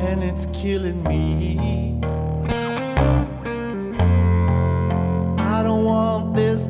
and it's killing me. I don't want this.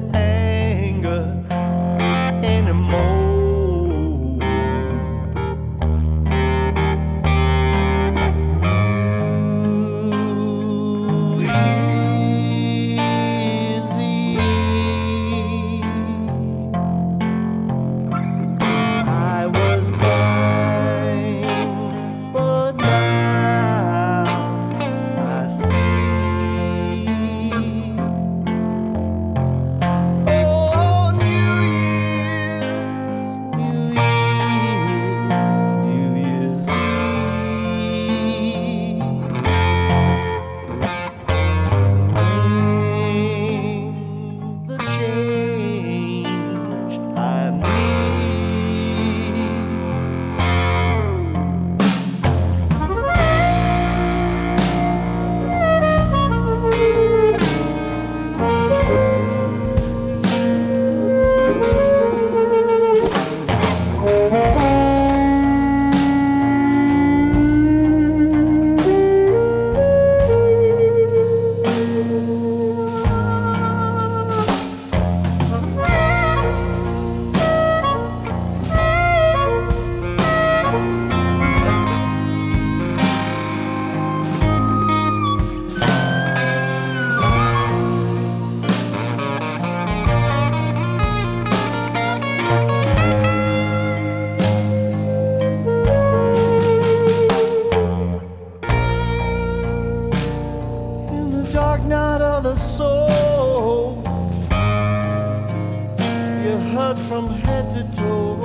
from head to toe.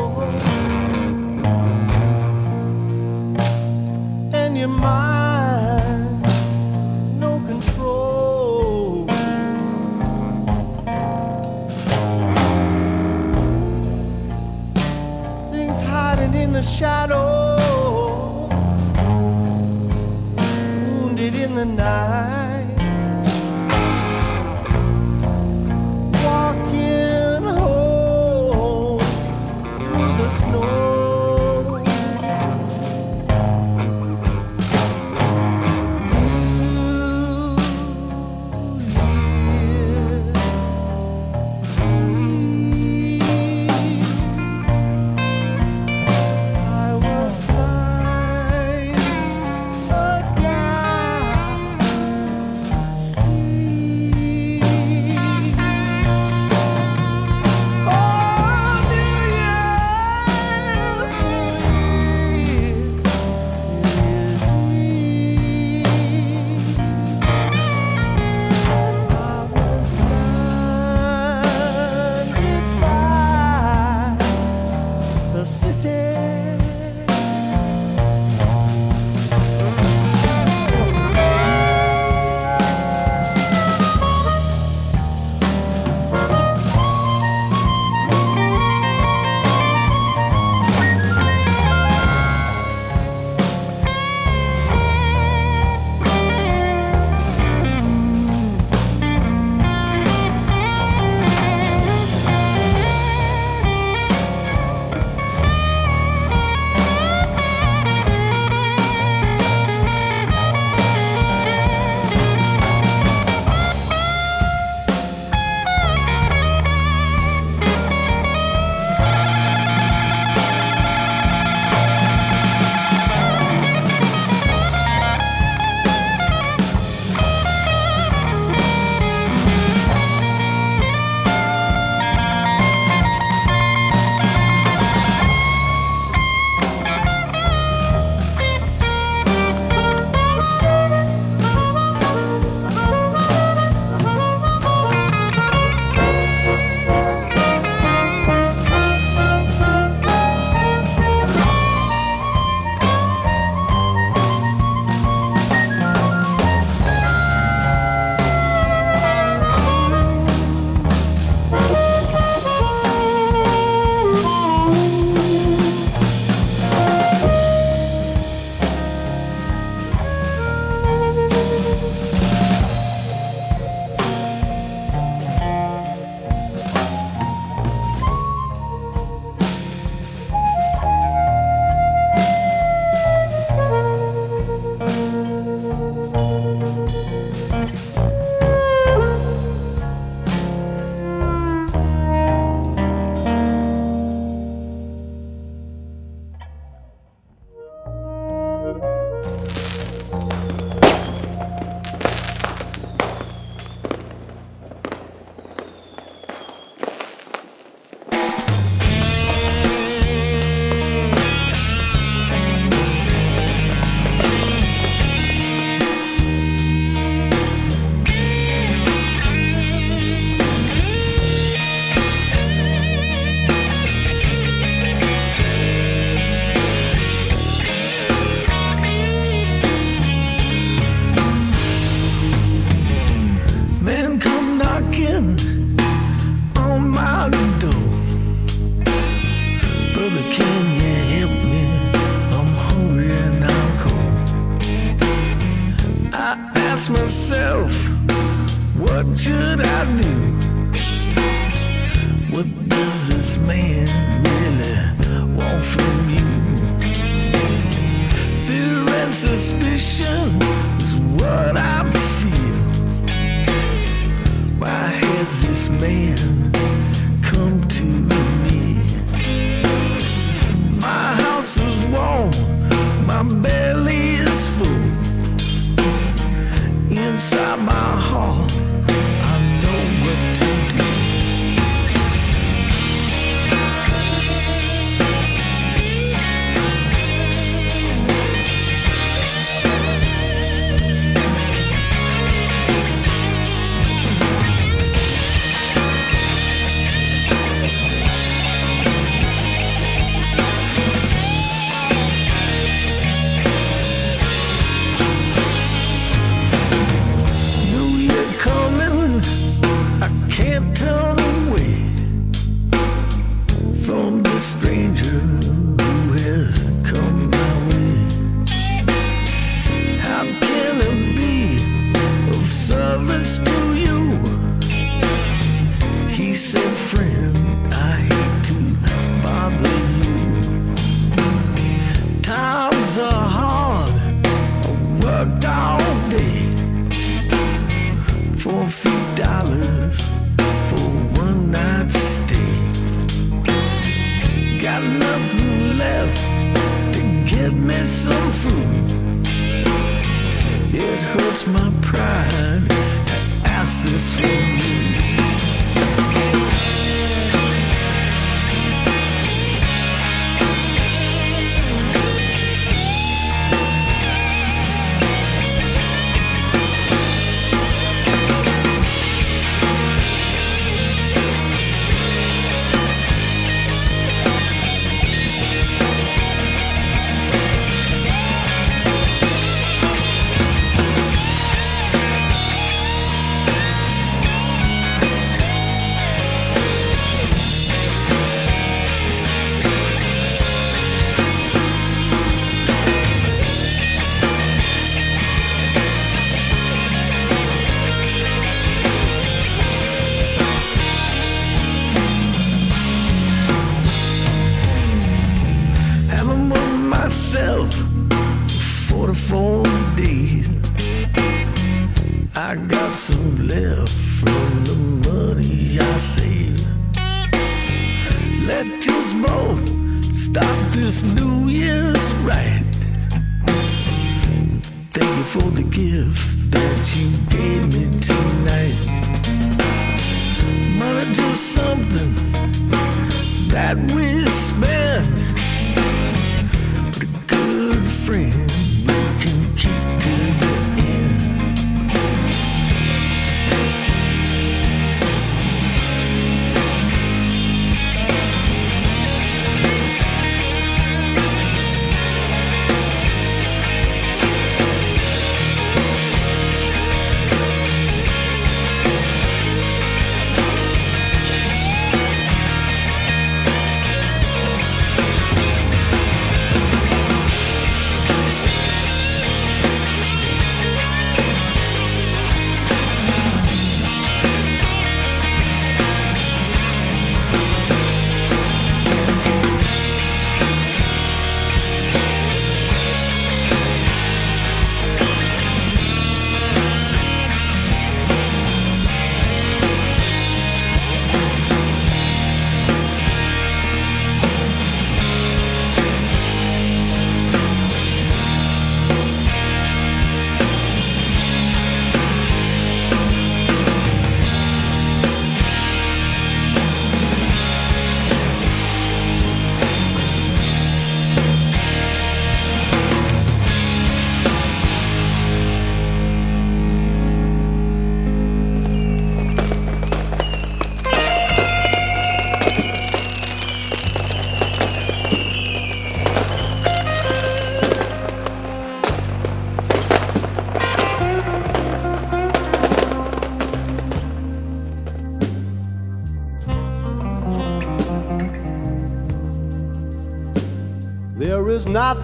And your mind has no control. Things hiding in the shadow, wounded in the night.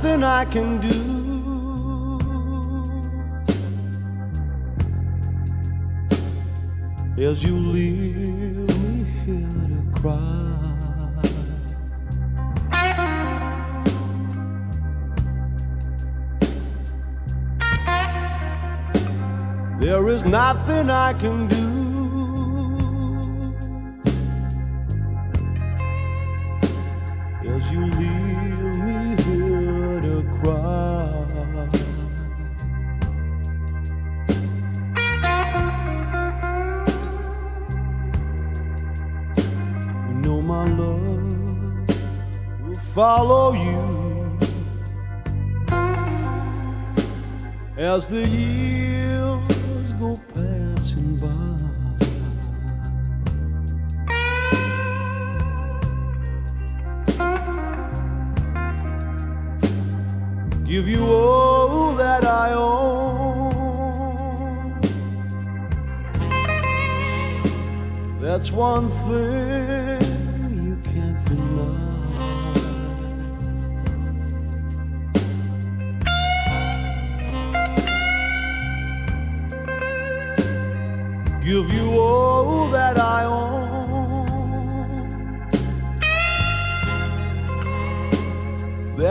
Nothing I can do as you leave me here to cry. There is nothing I can do. As you leave me follow you as the years go passing by. Give you all that I own. That's one thing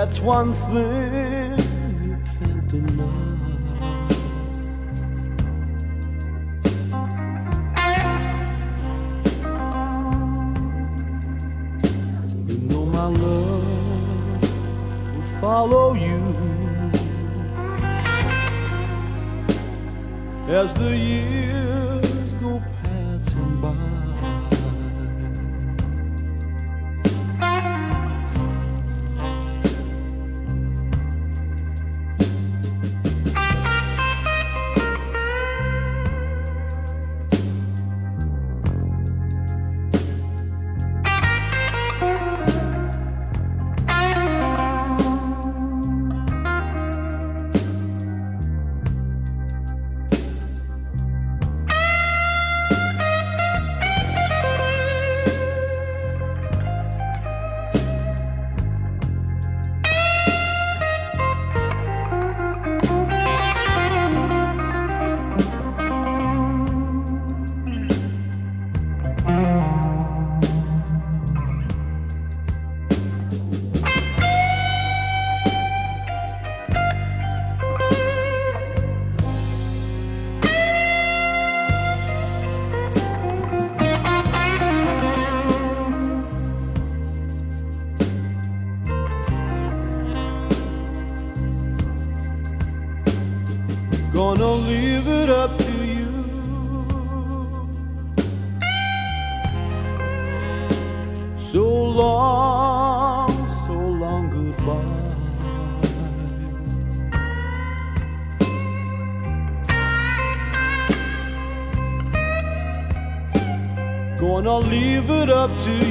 That's one thing you can't deny. You know my love will follow you as the years up to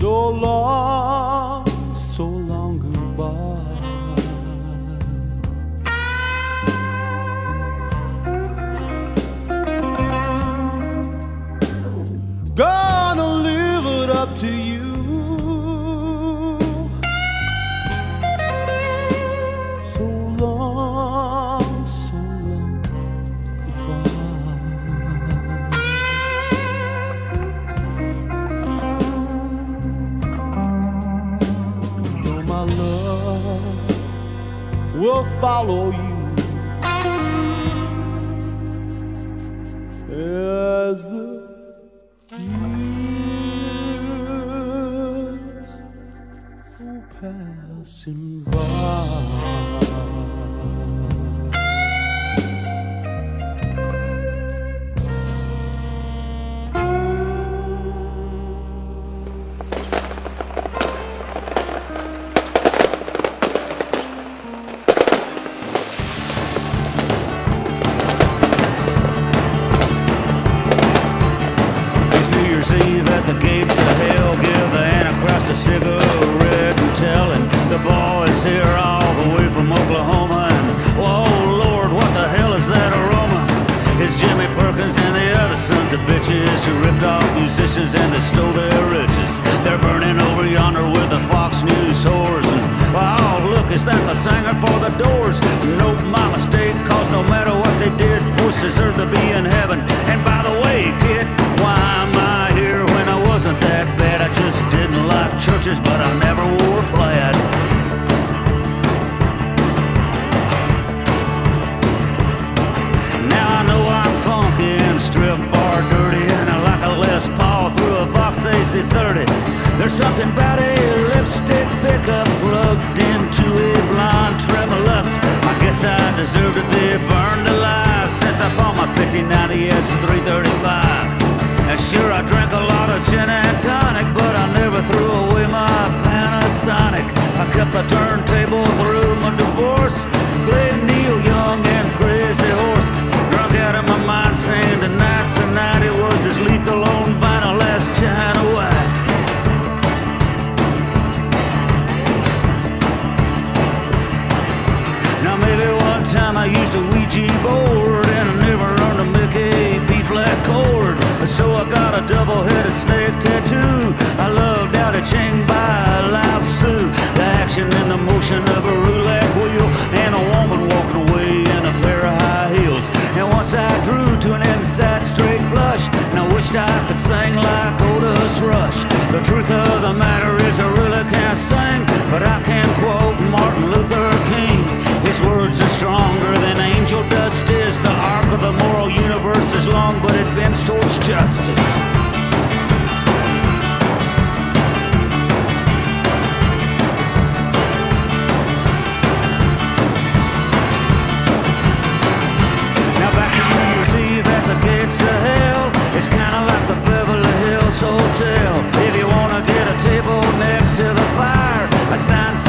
So long, will There's something about a lipstick pickup plugged into a blonde Tremolux. I guess I deserve to be burned alive since I bought my 1590 ES335. And sure, I drank a lot of gin and tonic, but I never threw away my Panasonic. I kept the turntable through my divorce, played Neil Young and Crazy Horse. Drunk out of my mind, saying tonight's the night it was this lethal on vinyl as China White. Time I used a Ouija board and I never learned a B flat chord. So I got a double-headed snake tattoo. I love Dao De Ching by Lao Tzu. The action and the motion of a roulette wheel and a woman walking away And once I drew to an inside straight flush, and I wished I could sing like Otis Rush. The truth of the matter is I really can't sing, but I can quote Martin Luther King. His words are stronger than angel dust is. The arc of the moral universe is long, but it bends towards justice. It's kind of like the Beverly Hills Hotel. If you want to get a table next to the fire, a sign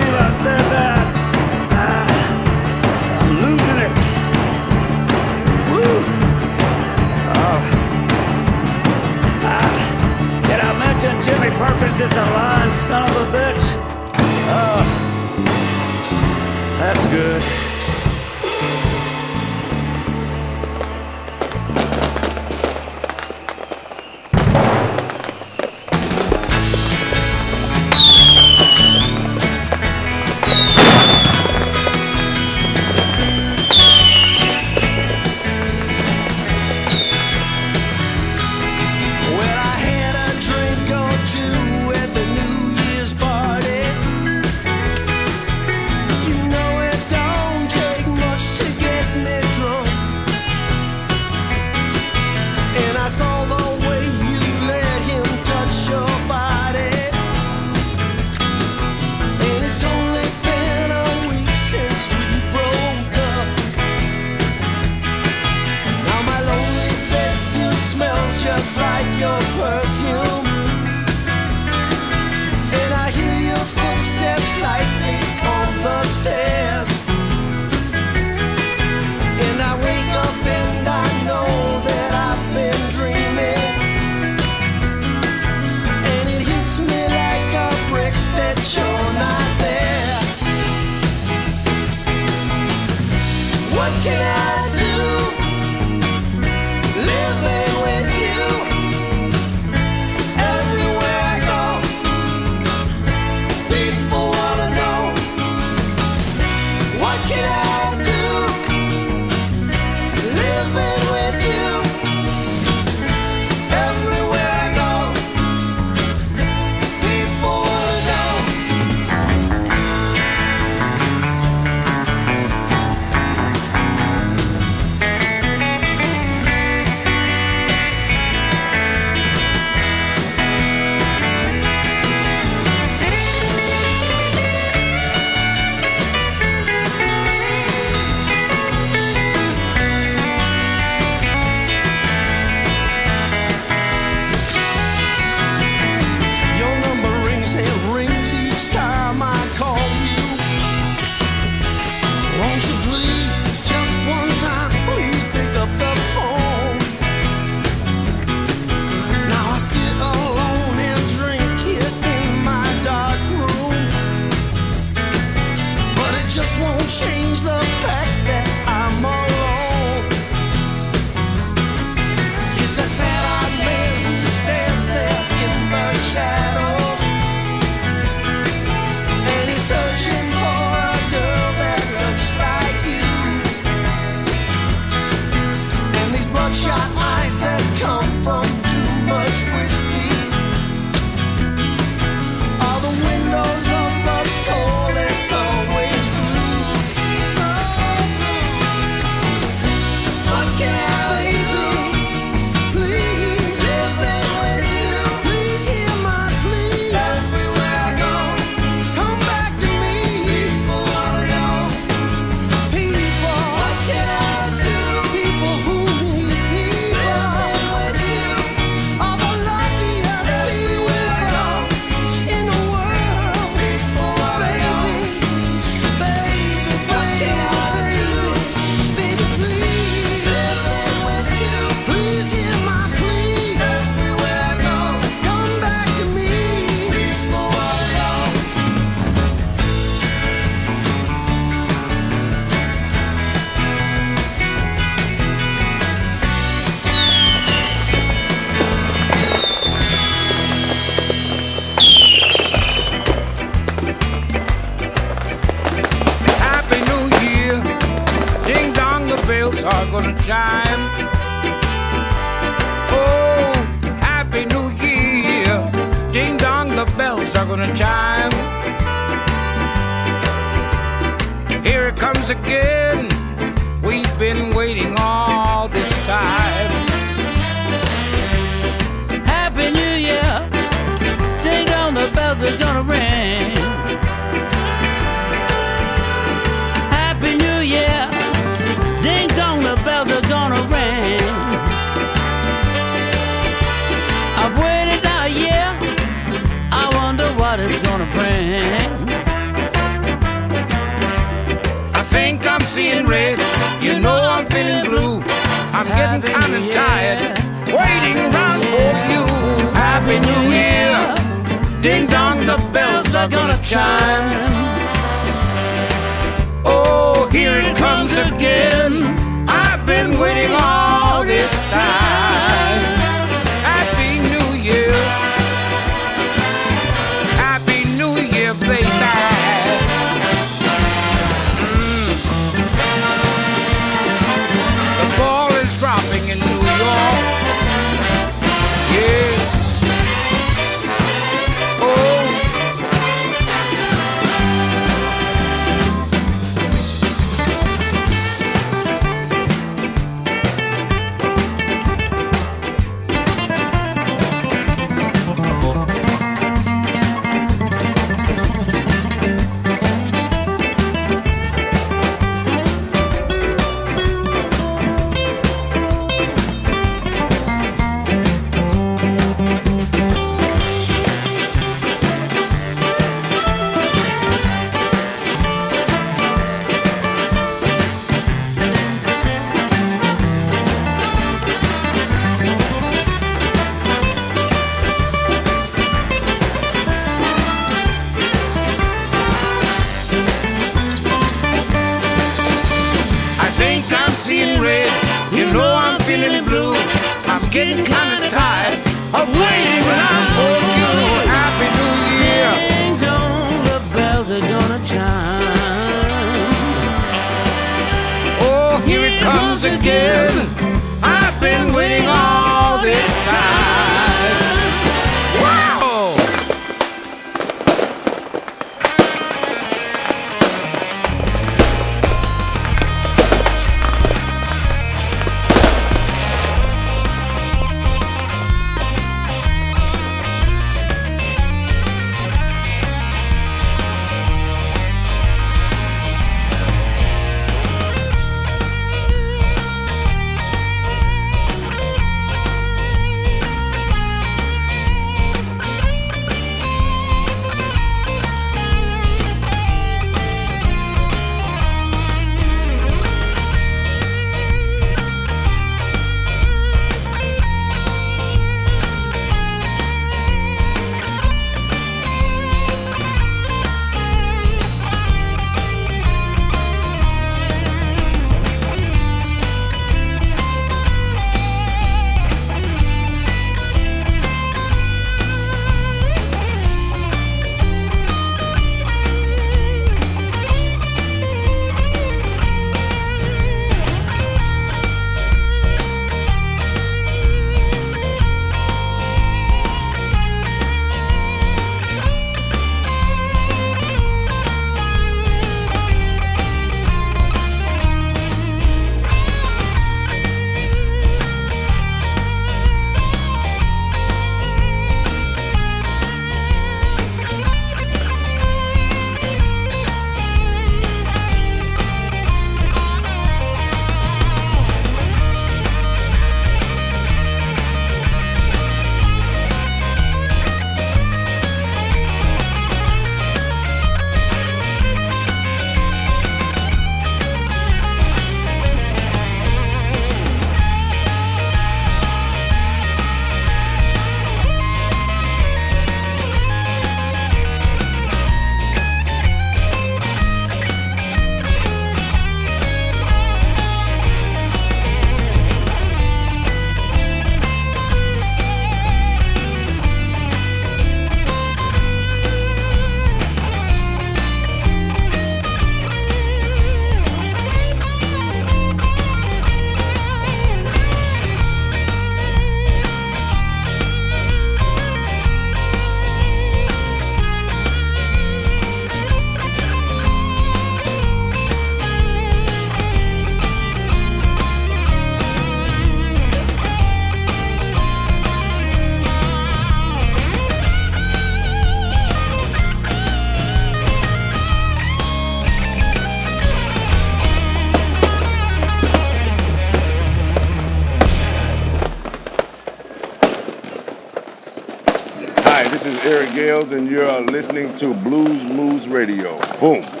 and you're listening to Blues Moves Radio. Boom.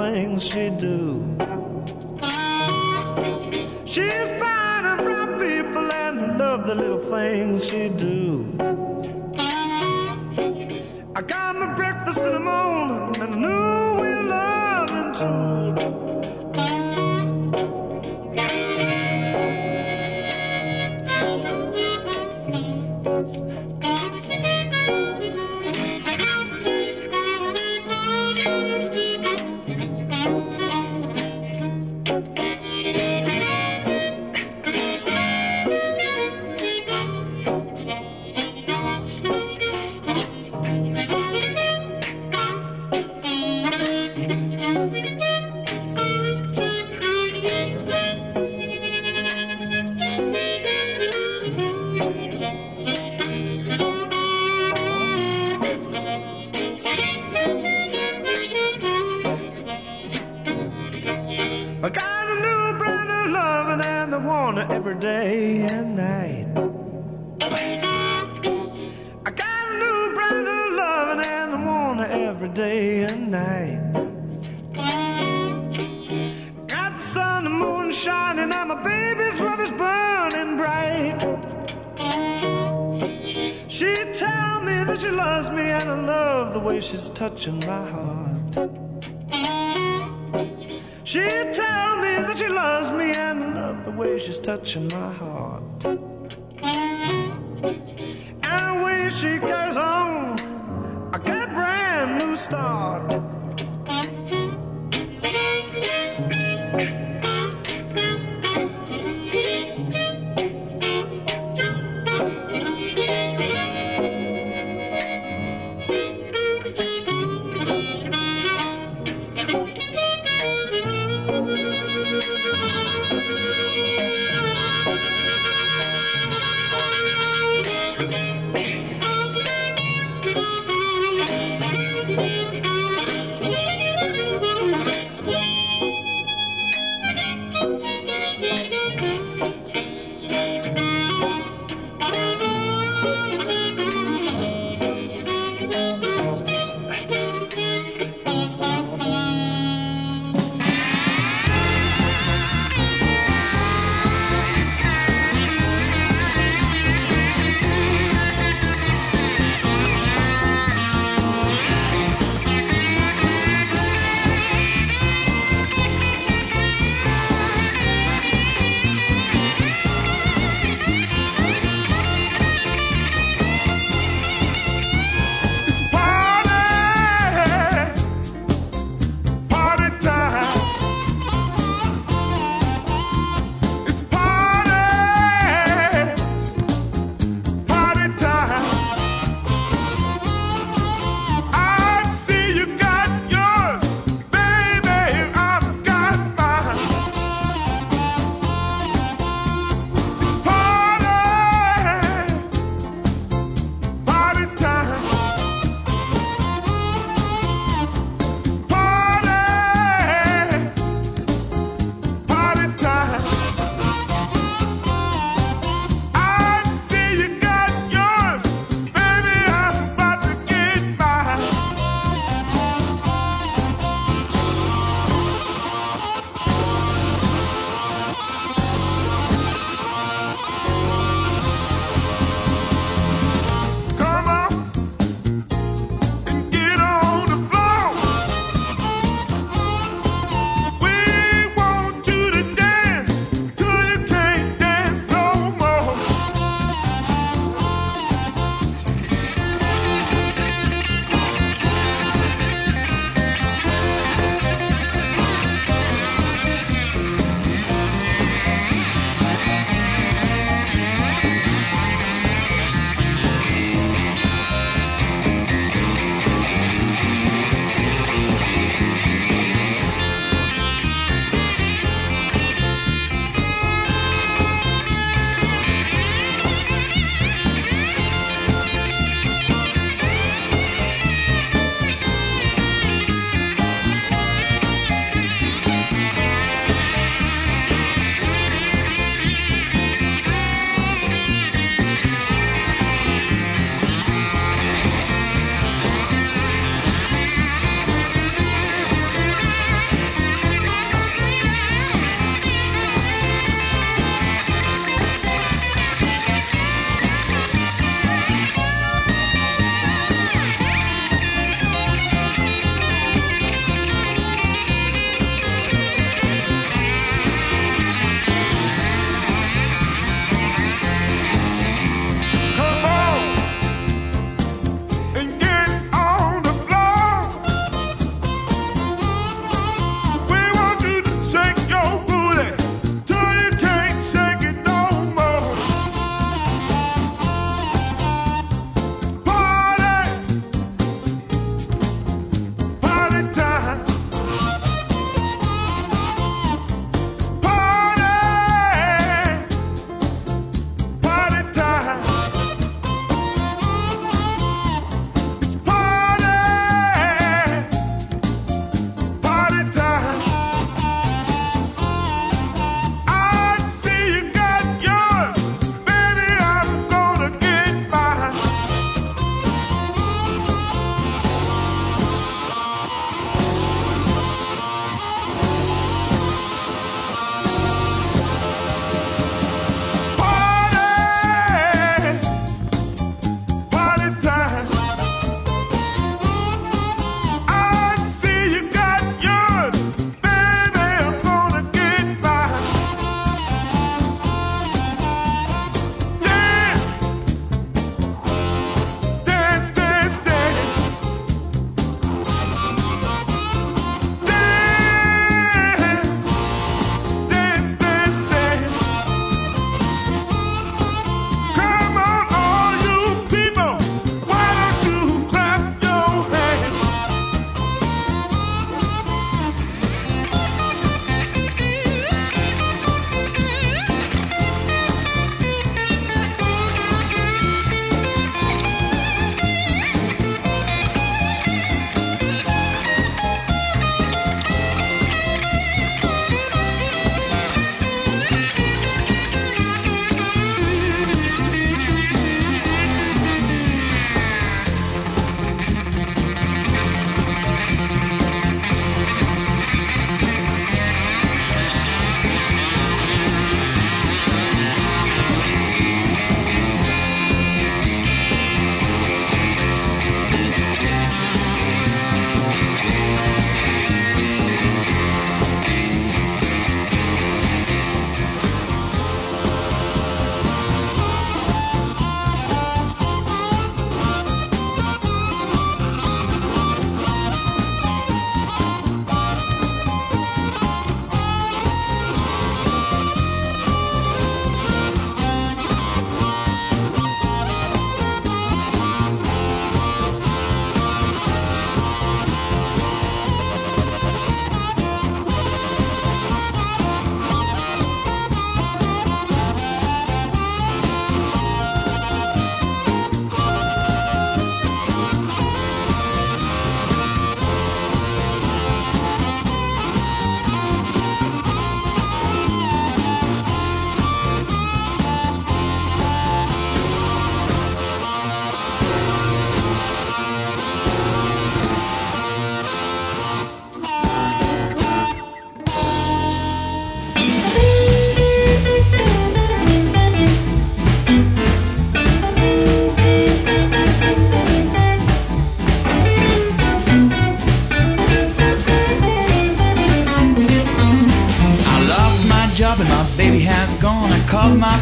things she do. She's fine and bright people and love the little things she do. I got my breakfast in the morning and I knew we loved in tune.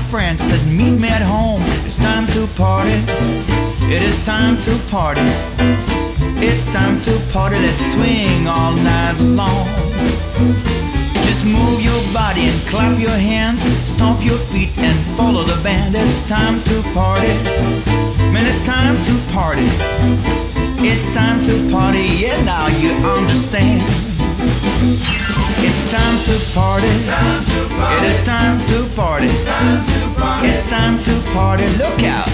Friends. I said, Meet me at home. It's time to party. It is time to party. It's time to party. Let's swing all night long. Just move your body and clap your hands, stomp your feet and follow the band. It's time to party. Man, it's time to party. It's time to party. Yeah, now you understand. It's time to party. It is time to party. It's time to party. Look out.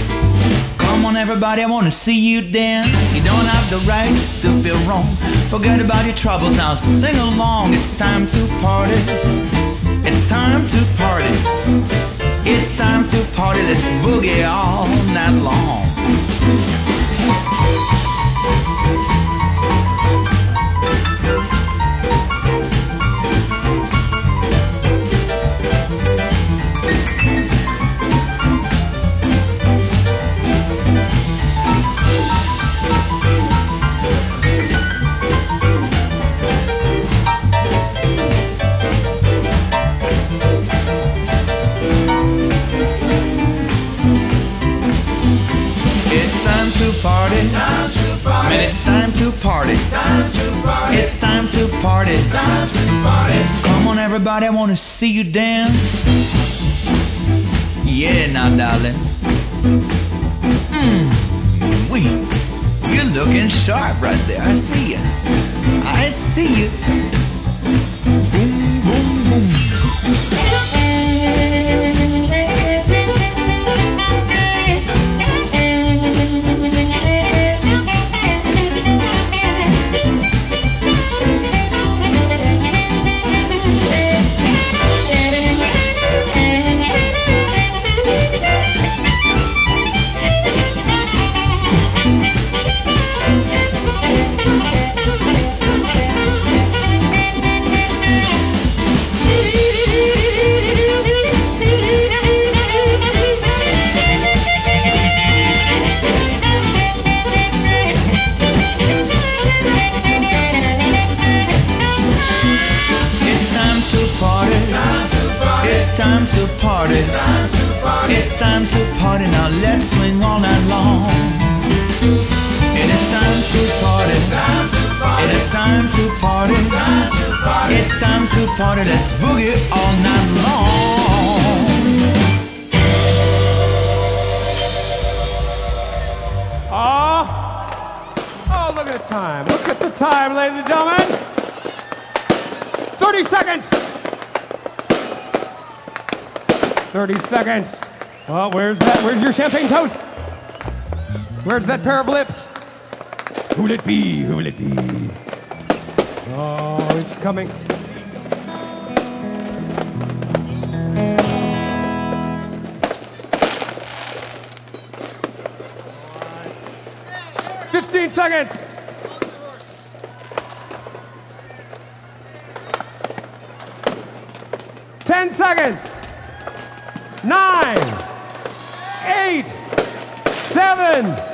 Come on, everybody, I wanna see you dance. You don't have the rights to feel wrong. Forget about your troubles now, sing along. It's time to party. It's time to party. It's time to party. Let's boogie all night long. Time to party. It's time to party. Come on, everybody, I wanna see you dance. Yeah, now, darling. Mmm, we, you're looking sharp right there. I see you. I see you. Boom, boom, boom. Party. Let's boogie all night long. Oh, oh, look at the time. Look at the time, ladies and gentlemen. 30 seconds. 30 seconds. Oh, where's that? Where's your champagne toast? Where's that pair of lips? Who'll it be? Who'll it be? Oh, it's coming. Fifteen seconds. Ten seconds. Nine, eight, seven,